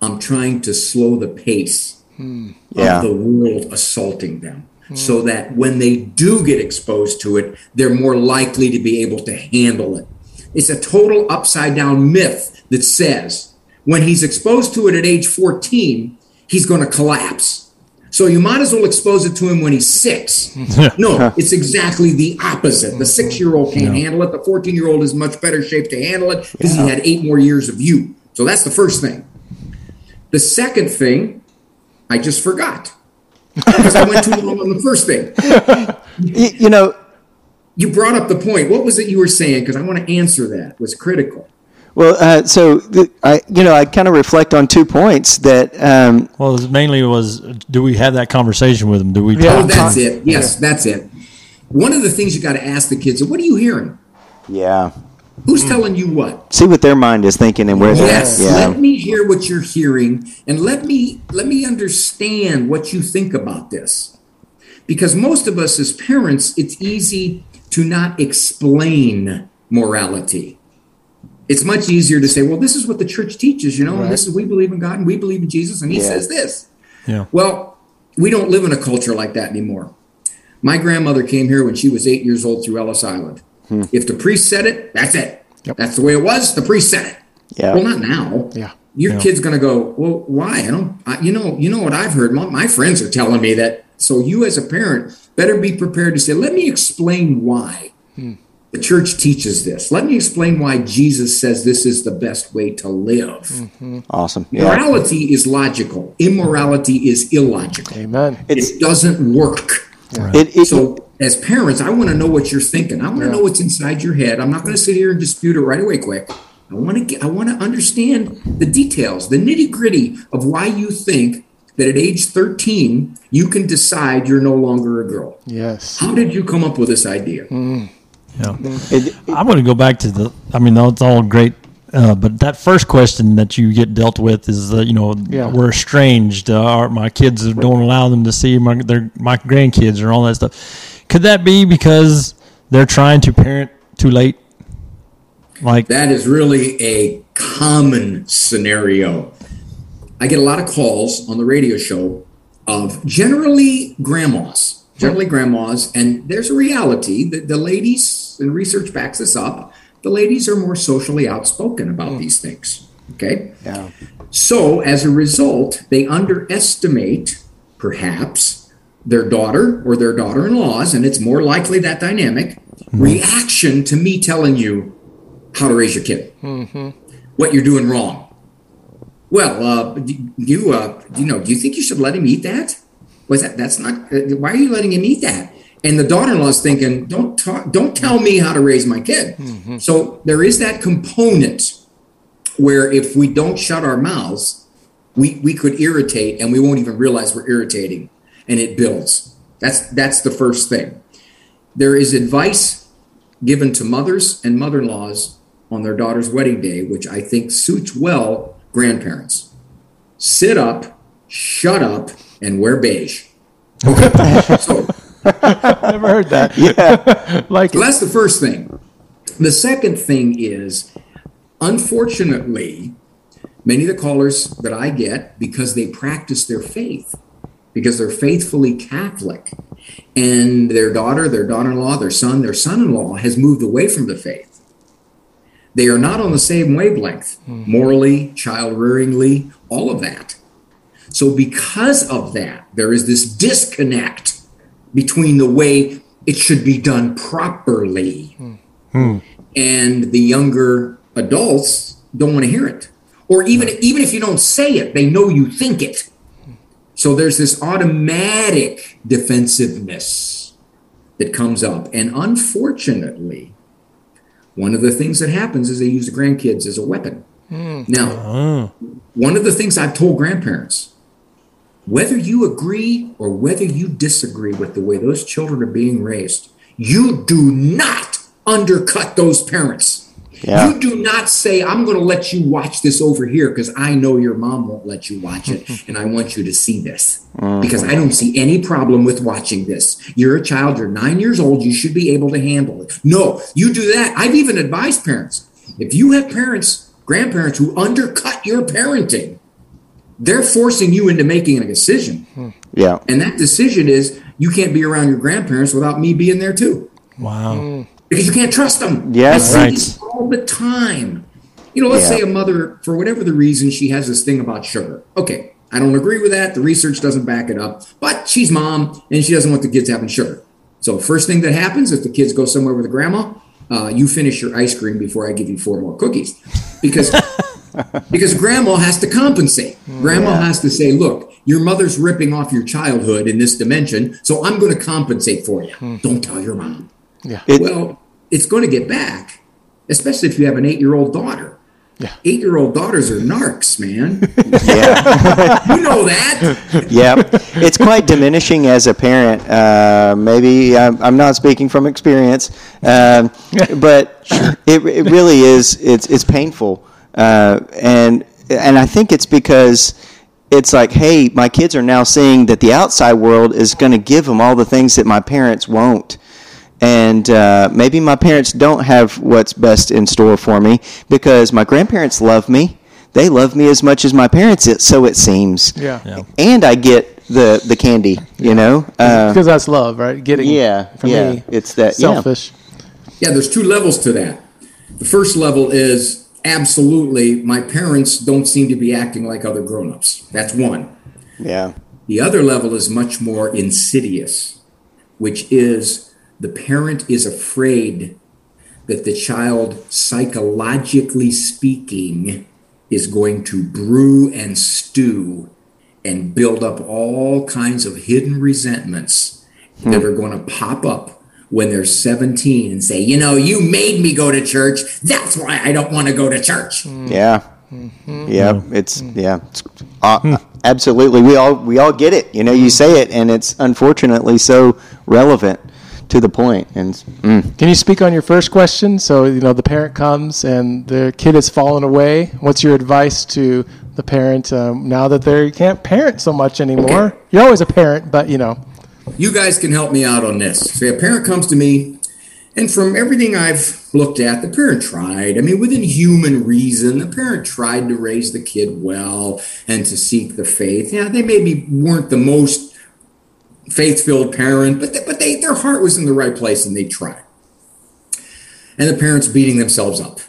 C: I'm trying to slow the pace hmm.
D: Yeah.
C: of the world assaulting them so hmm. that when they do get exposed to it, they're more likely to be able to handle it. It's a total upside down myth that says when he's exposed to it at age 14, he's going to collapse. So you might as well expose it to him when he's six. No, it's exactly the opposite. The six year old can't handle it. The 14 year old is much better shape to handle it because he had eight more years of you. So that's the first thing. The second thing, I just forgot because I went too long on the first thing.
D: y- you know,
C: You brought up the point. What was it you were saying? Because I want to answer that. It was critical.
D: well, uh, so th- I you know I kind of reflect on two points that um,
A: Well, it mainly was do we have that conversation with them? Do we
B: Yeah.
C: Oh,
A: talk?
C: that's it. Yes, that's it. One of the things you got to ask the kids what are you hearing?
D: yeah
C: Who's telling you what?
D: see what their mind is thinking and where
C: Yes,
D: they're yeah
C: let me hear what you're hearing and let me let me understand what you think about this. Because most of us as parents, it's easy to not explain morality. It's much easier to say, well, this is what the church teaches, you know, and this is we believe in God and we believe in Jesus and he
D: Yeah.
C: says this.
A: Yeah.
C: Well, we don't live in a culture like that anymore. My grandmother came here when she was eight years old through Ellis Island. Hmm. If the priest said it, that's it.
B: Yep.
C: That's the way it was. The priest said it.
D: Yeah.
C: Well, not now.
B: Yeah.
C: Your
A: Yeah.
C: kid's gonna go. Well, why? I don't. I, you know. You know what I've heard. My, my friends are telling me that. So you, as a parent, better be prepared to say, "Let me explain why." Hmm. The church teaches this. Let me explain why Jesus says this is the best way to live. Mm-hmm.
D: Awesome. Yeah.
C: Morality is logical. Immorality is illogical.
B: Amen.
D: It's
C: it doesn't work.
D: it, it,
C: So, as parents, I want to know what you're thinking. I want to know what's inside your head. I'm not going to sit here and dispute it right away, quick. I want to get, I want to understand the details, the nitty gritty of why you think that at age 13 you can decide you're no longer a girl.
B: Yes.
C: How did you come up with this idea?
A: Yeah.
D: it,
A: I'm going to go back to the. I mean, it's all great, uh, but that first question that you get dealt with is, uh, you know,
B: Yeah.
A: we're estranged. Uh, our, my kids don't allow them to see my their my grandkids or all that stuff. Could that be because they're trying to parent too late? Like,
C: That is really a common scenario. I get a lot of calls on the radio show of generally grandmas, generally grandmas, and there's a reality that the ladies, and research backs this up, the ladies are more socially outspoken about hmm. these things. Okay?
D: yeah.
C: So, as a result, they underestimate, perhaps, their daughter or their daughter in laws, and it's more likely that dynamic reaction to me telling you how to raise your kid, what you're doing wrong. Well, uh, you, uh, you know, do you think you should let him eat that? Was that that's not? Uh, why are you letting him eat that? And the daughter-in-law's thinking, don't talk, don't tell me how to raise my kid. So there is that component where if we don't shut our mouths, we, we could irritate and we won't even realize we're irritating and it builds. That's that's the first thing. There is advice given to mothers and mother-in-laws on their daughter's wedding day, which I think suits well grandparents. Sit up, shut up, and wear beige. Okay. so
B: Never heard that.
D: Yeah.
B: Like
C: so that's the first thing. The second thing is, unfortunately, many of the callers that I get, because they practice their faith, because they're faithfully Catholic, and their daughter, their daughter in law, their son, their son in law has moved away from the faith. They are not on the same wavelength, hmm. morally, child rearingly, all of that. So, because of that, there is this disconnect between the way it should be done properly. Hmm. Hmm. And the younger adults don't want to hear it. Or even even if you don't say it they know you think it so there's this automatic defensiveness that comes up. And unfortunately one of the things that happens is they use the grandkids as a weapon. Hmm. Now uh-huh. one of the things i've told grandparents whether you agree or whether you disagree with the way those children are being raised, you do not undercut those parents.
D: Yeah.
C: You do not say, I'm going to let you watch this over here because I know your mom won't let you watch it and I want you to see this uh-huh. because I don't see any problem with watching this. You're a child, you're nine years old, you should be able to handle it. No, you do that. I've even advised parents if you have parents, grandparents who undercut your parenting, they're forcing you into making a decision. Hmm.
D: Yeah.
C: And that decision is you can't be around your grandparents without me being there too.
A: wow. Hmm.
C: Because you can't trust them.
D: Yes.
C: I see
A: Right.
C: this all the time. You know, let's
D: Yeah.
C: say a mother, for whatever the reason, she has this thing about sugar. Okay, I don't agree with that. The research doesn't back it up. But she's mom and she doesn't want the kids having sugar. So first thing that happens if the kids go somewhere with a grandma, uh, you finish your ice cream before I give you four more cookies. Because because grandma has to compensate. Grandma has to say, look, your mother's ripping off your childhood in this dimension, so I'm going to compensate for you. Don't tell your mom.
B: Yeah.
D: It-
C: Well, it's going to get back, especially if you have an eight year old daughter.
B: Yeah.
C: Eight year old daughters are narcs, man.
D: Yeah.
C: you know that.
D: yeah, it's quite diminishing as a parent. Uh, maybe I'm, I'm not speaking from experience, um, but it, it really is. It's it's painful, uh, and and I think it's because it's like, hey, my kids are now seeing that the outside world is going to give them all the things that my parents won't. And uh, maybe my parents don't have what's best in store for me because my grandparents love me. They love me as much as my parents, it, so it seems
B: Yeah.
A: Yeah.
D: and I get the the candy. You know, uh,
B: Because that's love, right? Getting
D: yeah,
B: for
D: yeah,
B: me
D: it's that yeah.
B: selfish.
C: Yeah, there's two levels to that. The first level is absolutely my parents don't seem to be acting like other grown-ups. That's one.
D: Yeah.
C: The other level is much more insidious, which is the parent is afraid that the child, psychologically speaking, is going to brew and stew and build up all kinds of hidden resentments hmm. that are going to pop up when they're 17 and say, you know, you made me go to church. That's why I don't want to go to church. Hmm.
D: Yeah. Mm-hmm. Yeah, hmm. it's yeah, it's, uh, absolutely. We all we all get it. You know, you say it, and it's unfortunately so relevant to the point. And mm,
B: Can you speak on your first question? So, you know, the parent comes and the kid has fallen away. What's your advice to the parent um, now that they can't parent so much anymore?
C: Okay.
B: You're always a parent, but, you know,
C: you guys can help me out on this. Say a parent comes to me, and from everything I've looked at, the parent tried. I mean, within human reason, the parent tried to raise the kid well and to seek the faith. Yeah, they maybe weren't the most faith-filled parent, but they, but they their heart was in the right place and they tried. And the parents beating themselves up.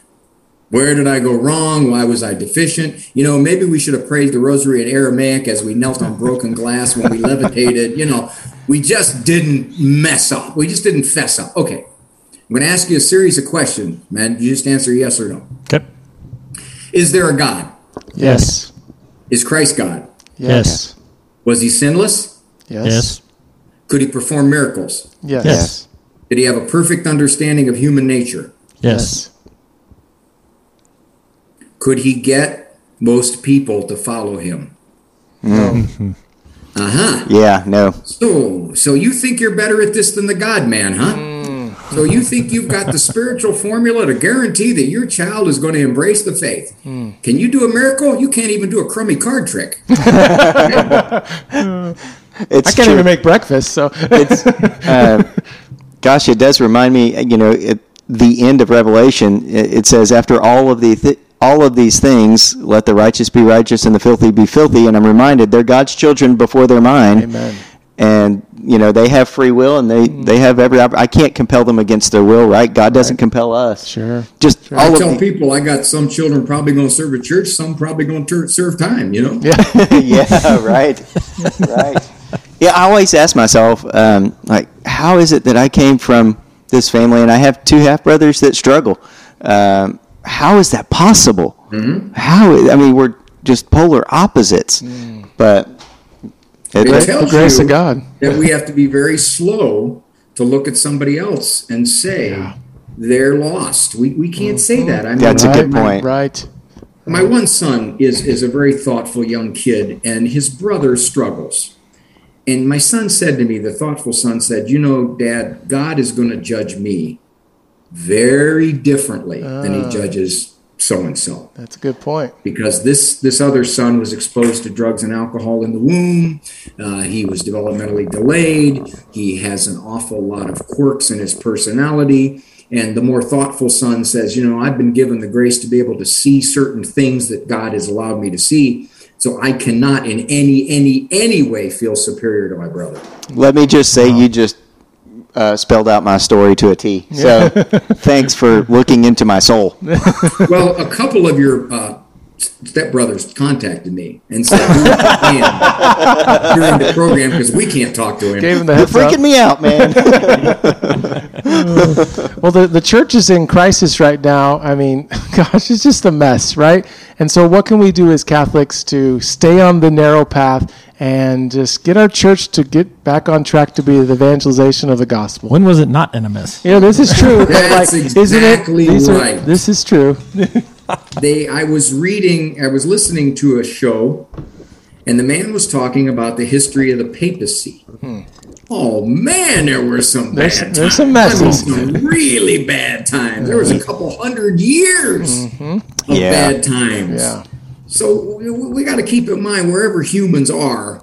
C: Where did I go wrong? Why was I deficient? You know, maybe we should have prayed the rosary in Aramaic as we knelt on broken glass when we levitated. You know, we just didn't mess up. We just didn't fess up. Okay. I'm going to ask you a series of questions, man. You just answer yes or no.
A: Okay.
C: Is there a God?
B: yes.
C: Is Christ God?
A: Yes.
C: Was he sinless?
B: Yes.
A: Yes.
C: Could he perform miracles?
B: Yes.
A: Yes.
C: Did he have a perfect understanding of human nature?
A: Yes.
C: Could he get most people to follow him?
B: No.
C: Uh huh.
D: yeah, no,
C: So, so you think you're better at this than the God man, huh? Hmm. So you think you've got the spiritual formula to guarantee that your child is going to embrace the faith? Hmm. Can you do a miracle? You can't even do a crummy card trick.
D: it's
B: I can't
D: true.
B: even make breakfast, so.
D: it's uh, gosh, it does remind me. You know, at the end of Revelation, it, it says, "After all of the th- all of these things, let the righteous be righteous and the filthy be filthy." And I'm reminded they're God's children before they're mine.
B: Amen.
D: And you know they have free will, and they they have every. I can't compel them against their will, right? God doesn't compel us.
B: Sure.
D: Just
C: I
D: all
C: tell
D: of the,
C: people I got some children probably going to serve a church, some probably going to serve time. You know.
B: Yeah.
D: yeah, right, right. Yeah, I always ask myself, um, like, how is it that I came from this family and I have two half brothers that struggle? Um, how is that possible? How? I mean, we're just polar opposites, but it,
C: It
B: The grace
C: you
B: of God.
C: that we have to be very slow to look at somebody else and say they're lost. We, we can't say that. I mean,
D: That's a good point.
B: Right.
C: My one son is is a very thoughtful young kid, and his brother struggles. And my son said to me, the thoughtful son said, "You know, Dad, God is going to judge me very differently than He judges so and so."
B: That's a good point.
C: because this this other son was exposed to drugs and alcohol in the womb. Uh, he was developmentally delayed. He has an awful lot of quirks in his personality. And the more thoughtful son says, you know, I've been given the grace to be able to see certain things that God has allowed me to see. So I cannot in any any any way feel superior to my brother.
D: let me just say, you just uh, spelled out my story to a T. So, thanks for looking into my soul.
C: Well, a couple of your uh, stepbrothers contacted me and said, "Who is the during the program because we can't talk to him."
B: Gave him the
D: You're
B: heads up.
D: freaking me out, man.
B: Well, the, the church is in crisis right now. I mean, gosh, it's just a mess, right? And so, what can we do as Catholics to stay on the narrow path and just get our church to get back on track to be the evangelization of the gospel?
A: When was it not in a mess?
B: Yeah, this is true.
C: That's
B: like, isn't
C: exactly
B: it? These are-
C: right.
B: this is true.
C: They I was reading I was listening to a show and the man was talking about the history of the papacy. Hmm. Oh man, there were some
B: There's-
C: bad
B: there's some
C: times. I mean,
B: messes.
C: some really bad times. There was a couple hundred years mm-hmm. of
D: Yeah.
C: bad times.
B: Yeah.
C: So we, we got to keep in mind wherever humans are.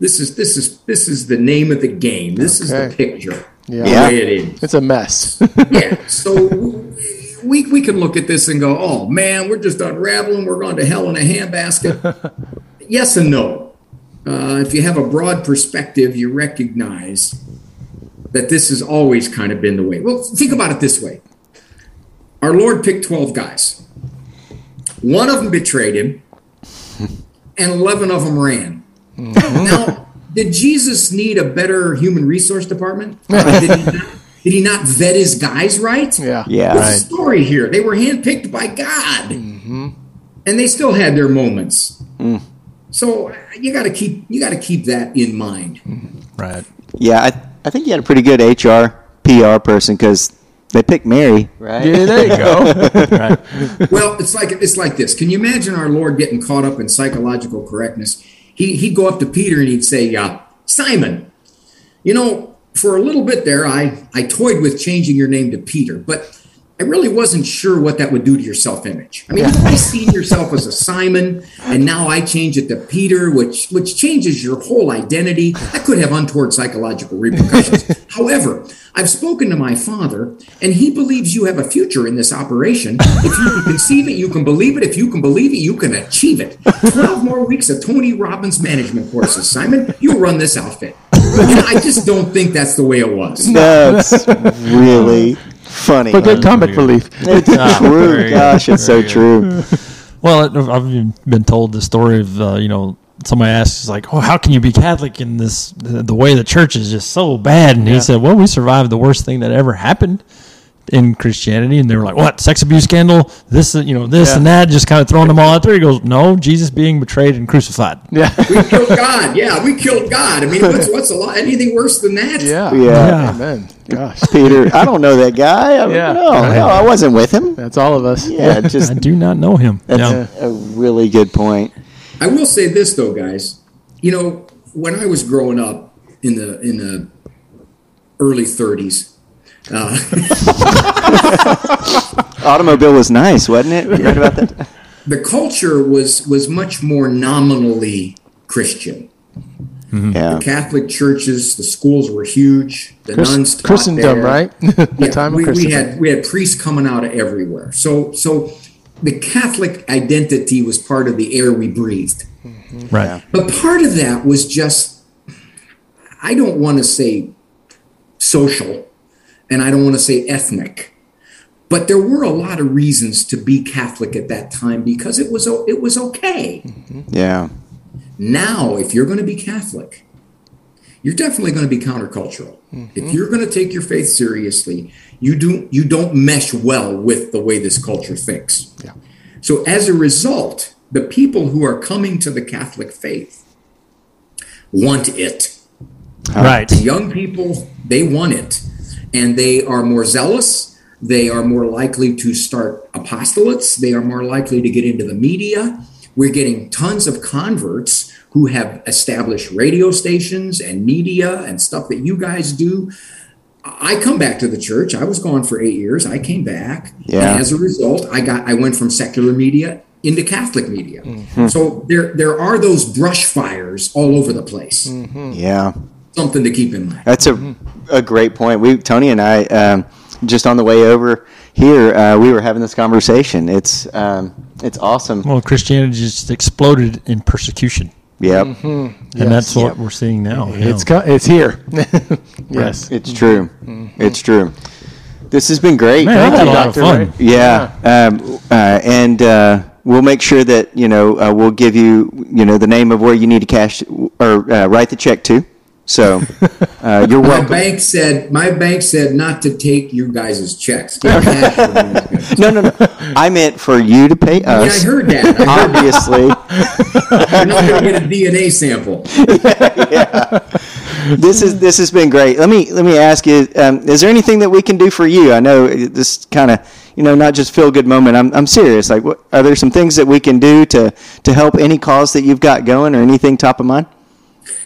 C: This is this is this is the name of the game. This is the picture.
B: Yeah.
D: Yeah.
C: it is
B: It's a mess.
C: yeah. So we we can look at this and go, oh man, we're just unraveling. We're going to hell in a handbasket. yes and no. Uh, if you have a broad perspective, you recognize that this has always kind of been the way. Well, think about it this way Our Lord picked 12 guys, one of them betrayed him, and 11 of them ran. Now, did Jesus need a better human resource department? Uh, did, he not, did he not vet his guys right?
B: Yeah.
D: Yeah.
C: What's the story here? They were handpicked by God, mm-hmm. and they still had their moments. Mm. So uh, you got to keep you got to keep that in mind. Mm-hmm.
A: Right.
D: Yeah, I, I think you had a pretty good HR PR person because they picked Mary, right?
B: Yeah, there you go.
A: Right.
C: Well, it's like it's like this. Can you imagine our Lord getting caught up in psychological correctness? He he'd go up to Peter and he'd say, uh, "Simon, you know, for a little bit there, I I toyed with changing your name to Peter, but." I really wasn't sure what that would do to your self-image. I mean, you've always seen yourself as a Simon, and now I change it to Peter, which which changes your whole identity. That could have untoward psychological repercussions. However, I've spoken to my father, and he believes you have a future in this operation. If you can conceive it, you can believe it. If you can believe it, you can achieve it. Twelve more weeks of Tony Robbins management courses, Simon. You'll run this outfit. And I just don't think that's the way it was.
D: That's really funny.
B: But good comic relief.
D: It's
A: Ah,
D: true. Gosh, it's so
A: Very
D: true.
A: Well, I've been told the story of uh, you know somebody asks like, "Oh, how can you be Catholic in this the, the way the church is just so bad?" And he said, "Well, we survived the worst thing that ever happened." In Christianity, and they were like, "What sex abuse scandal? This, you know, this
B: Yeah.
A: and that." Just kind of throwing them all out there. He goes, "No, Jesus being betrayed and crucified."
B: Yeah.
C: We killed God. Yeah, we killed God. I mean, what's, what's a lot? Anything worse than that?
B: Yeah.
D: Yeah.
B: Amen. Gosh.
D: Peter, I don't know that guy. I,
B: Yeah.
D: no, no, I wasn't with him.
B: That's all of us.
D: Yeah, just
A: I do not know him.
D: that's
A: Yeah.
D: a really good point.
C: I will say this though, guys. You know, when I was growing up in the in the early 30s, uh,
D: Automobile was nice, wasn't it? You read about that?
C: the culture was was much more nominally Christian.
D: Yeah.
C: The Catholic churches, the schools were huge. The
B: Chris-
C: nuns taught
B: Christendom,
C: there.
B: right? the
C: Yeah,
B: time of
C: we, we had we had priests coming out of everywhere. So so the Catholic identity was part of the air we breathed. Mm-hmm.
A: Right.
C: But part of that was just, I don't want to say social, and I don't want to say ethnic, but there were a lot of reasons to be Catholic at that time because it was it was okay. Mm-hmm.
D: Yeah.
C: Now, if you're going to be Catholic, you're definitely going to be countercultural. If you're going to take your faith seriously, you do you don't mesh well with the way this culture thinks.
B: Yeah.
C: So as a result, the people who are coming to the Catholic faith want it.
A: Right.
C: Young people, they want it. And they are more zealous. They are more likely to start apostolates. They are more likely to get into the media. We're getting tons of converts who have established radio stations and media and stuff that you guys do. I come back to the church. I was gone for eight years. I came back.
D: Yeah.
C: And as a result, I got I went from secular media into Catholic media. So there there are those brush fires all over the place.
D: Yeah.
C: Something to keep in mind.
D: That's a a great point. We Tony and I um, just on the way over here, uh, we were having this conversation. It's um, it's awesome.
A: Well, Christianity just exploded in persecution,
D: Yep,
A: and that's what we're seeing now. yeah.
B: It's co- it's here. yes.
D: it's true. It's true. This has been great.
A: Man,
D: Thank you.
A: a lot of
B: Dr.
A: fun.
B: Ray.
D: Yeah, um, uh, and uh, we'll make sure that you know uh, we'll give you you know the name of where you need to cash or uh, write the check to. So uh, you're
C: My bank said my bank said not to take you guys' checks. Get cash from these guys.
D: No, no, no. I meant for you to pay
C: Yeah, I
D: us.
C: heard that. I heard that.
D: Obviously,
C: You're not going to get a DNA sample.
D: this is this has been great. Let me let me ask you: um, Is there anything that we can do for you? I know this kind of you know not just feel good moment. I'm I'm serious. Like, what, are there some things that we can do to to help any cause that you've got going, or anything top of mind?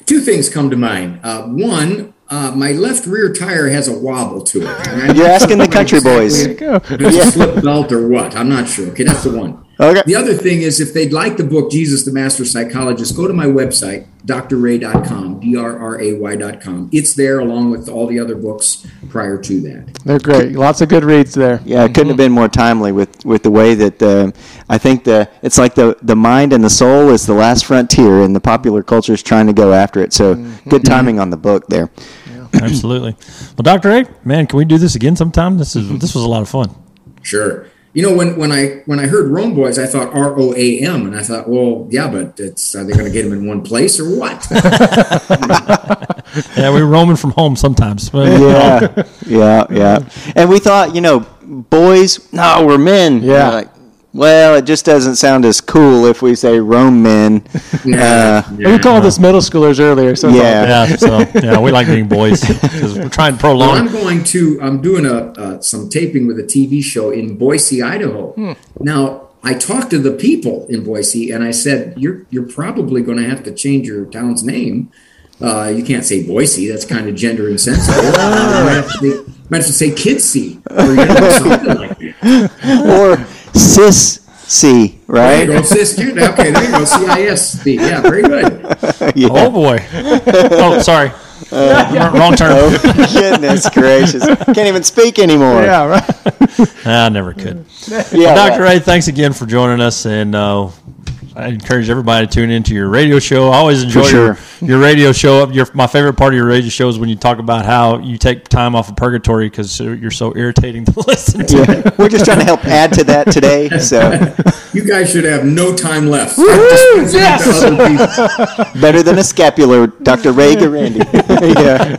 C: Two things come to mind. Uh, one, uh, my left rear tire has a wobble to it.
D: You're asking the country boys.
C: If it's a slip belt or what? I'm not sure. Okay, that's the one.
D: Okay.
C: The other thing is, if they'd like the book Jesus the Master Psychologist, go to my website, drray.com, D R R A Y.com. It's there along with all the other books prior to that.
B: They're great. Lots of good reads there.
D: Yeah, it couldn't have been more timely with, with the way that uh, I think the it's like the the mind and the soul is the last frontier, and the popular culture is trying to go after it. So good timing on the book there.
A: absolutely. Well, Doctor A, man, can we do this again sometime? This is this was a lot of fun.
C: Sure. You know, when, when I when I heard Rome Boys, I thought R O A M, and I thought, well, yeah, but it's are they going to get them in one place or what?
A: Yeah, we were roaming from home sometimes. But,
D: yeah, yeah, yeah. And we thought, you know, boys, no, we're men.
B: Yeah.
D: We're like, well, it just doesn't sound as cool if we say Rome men. Uh,
B: We called this middle schoolers earlier. So
D: Yeah.
A: yeah, so yeah, we like being boys we're trying to
C: Well,
A: prolong.
C: I'm going to. I'm doing a uh, some taping with a TV show in Boise, Idaho.
A: Hmm.
C: Now, I talked to the people in Boise, and I said, "You're you're probably going to have to change your town's name. Uh, you can't say Boise. That's kind of gender insensitive. you might have to say, might have to say Kidsey or you know, something like that.
D: or cis C, right?
C: There
D: right?
C: you go, cisgender. Okay, there you go. C-I-S-D. Yeah, very good.
D: Yeah.
A: Oh boy! Oh, sorry, wrong term.
D: Oh, goodness gracious. Can't even speak anymore.
B: Yeah, right.
A: I never could.
D: Yeah,
A: Dr.
D: right.
A: Ray, thanks again for joining us, and uh, I encourage everybody to tune into your radio show. I always enjoy your, your radio show. Your my favorite part of your radio show is when you talk about how you take time off of purgatory because you're so irritating to listen to.
D: Yeah. We're just trying to help add to that today. So
C: You guys should have no time left. Start dispensing it to other people.
D: better than a scapular, Dr. Ray Guarendi. yeah.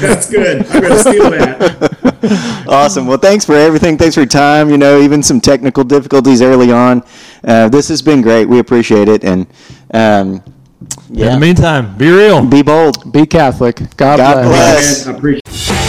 C: That's good. I'm going to steal that.
D: Awesome. Well, thanks for everything. Thanks for your time. You know, even some technical difficulties early on. Uh, this has been great. We appreciate it. And um,
A: In the meantime, be real.
D: be bold.
B: Be Catholic. God,
D: God
B: bless.
D: bless.
C: I appreciate